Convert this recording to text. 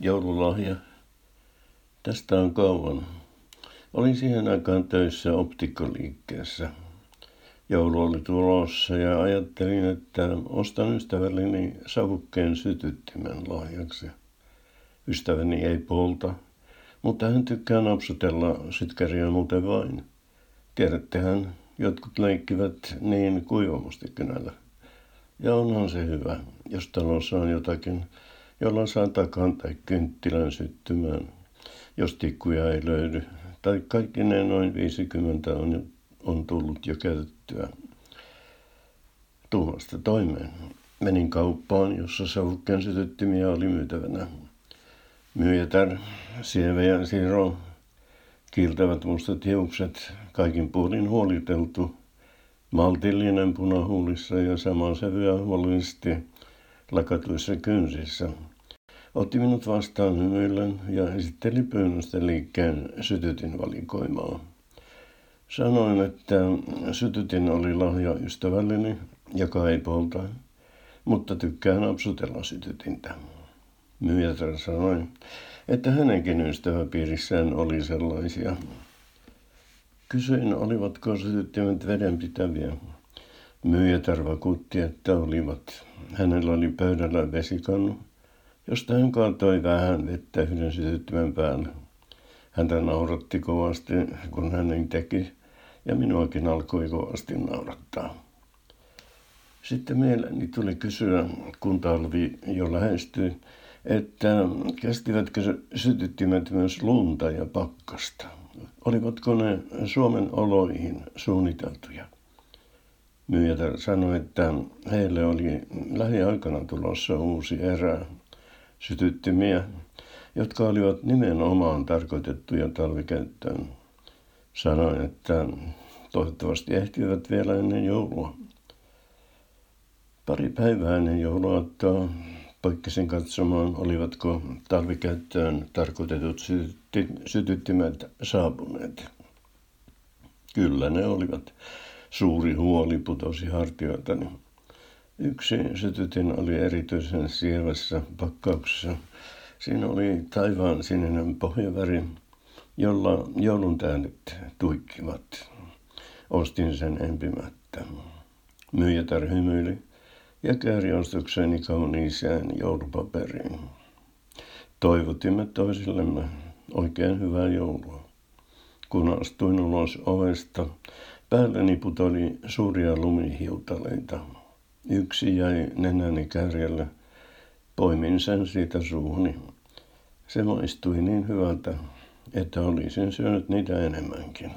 Joululahja. Tästä on kauan. Olin siihen aikaan töissä optikkoliikkeessä. Joulu oli tulossa ja ajattelin, että ostan ystävälleni savukkeen sytyttimen lahjaksi. Ystäväni ei polta, mutta hän tykkää napsutella sytkäriä muuten vain. Tiedättehän, jotkut leikkivät niin kuivamustikynällä. Ja onhan se hyvä, jos talossa on jotakin, jolla saa takan tai kynttilän syttymään, jos tikkuja ei löydy, tai kaikki ne noin 50 on, on tullut jo käytettyä. Tuumasta toimeen. Menin kauppaan, jossa savukkeen sytyttimiä oli myytävänä. Myyjätär, Sieve ja Siro, kiiltävät mustat hiukset, kaikin puolin huoliteltu, maltillinen punahuulissa ja samaa sävyä huolellisesti lakatuissa kynsissä. Otti minut vastaan hymyillen ja esitteli pyynnöstä liikkeen sytytin valikoimaa. Sanoin, että sytytin oli lahja ystävälleni, joka ei polta, mutta tykkää napsutella sytytintä. Myyjätär sanoi, että hänenkin ystäväpiirissään oli sellaisia. Kysyin, olivatko sytyttimet vedenpitäviä. Myyjätär vakuutti, että olivat. Hänellä oli pöydällä vesikannu, josta hän kaatoi vähän vettä yhden sytyttimen päälle. Häntä nauratti kovasti, kun hän niin teki, ja minuakin alkoi kovasti naurattaa. Sitten mieleeni tuli kysyä, kun talvi jo lähestyi, että kestivätkö sytyttimet myös lunta ja pakkasta. Olivatko ne Suomen oloihin suunniteltuja? Myyjätär sanoi, että heille oli lähiaikana tulossa uusi erä sytyttimiä, jotka olivat nimenomaan tarkoitettuja talvikäyttöön. Sanoin, että toivottavasti ehtivät vielä ennen joulua. Pari päivää ennen jouluaattoa poikkesin katsomaan, olivatko talvikäyttöön tarkoitetut sytyttimet saapuneet. Kyllä ne olivat. Suuri huoli putosi hartioiltani. Yksi sytytin oli erityisen sievässä pakkauksessa. Siinä oli taivaan sininen pohjaväri, jolla joulun tähdet tuikkivat. Ostin sen empimättä. Myyjätär hymyili ja kääri ostokseni kauniiseen joulupaperiin. Toivotimme toisillemme oikein hyvää joulua. Kun astuin ulos ovesta, päälleni putoli suuria lumihiutaleita. Yksi jäi nenäni kärjelle. Poimin sen siitä suuhuni. Se maistui niin hyvältä, että olisin syönyt niitä enemmänkin.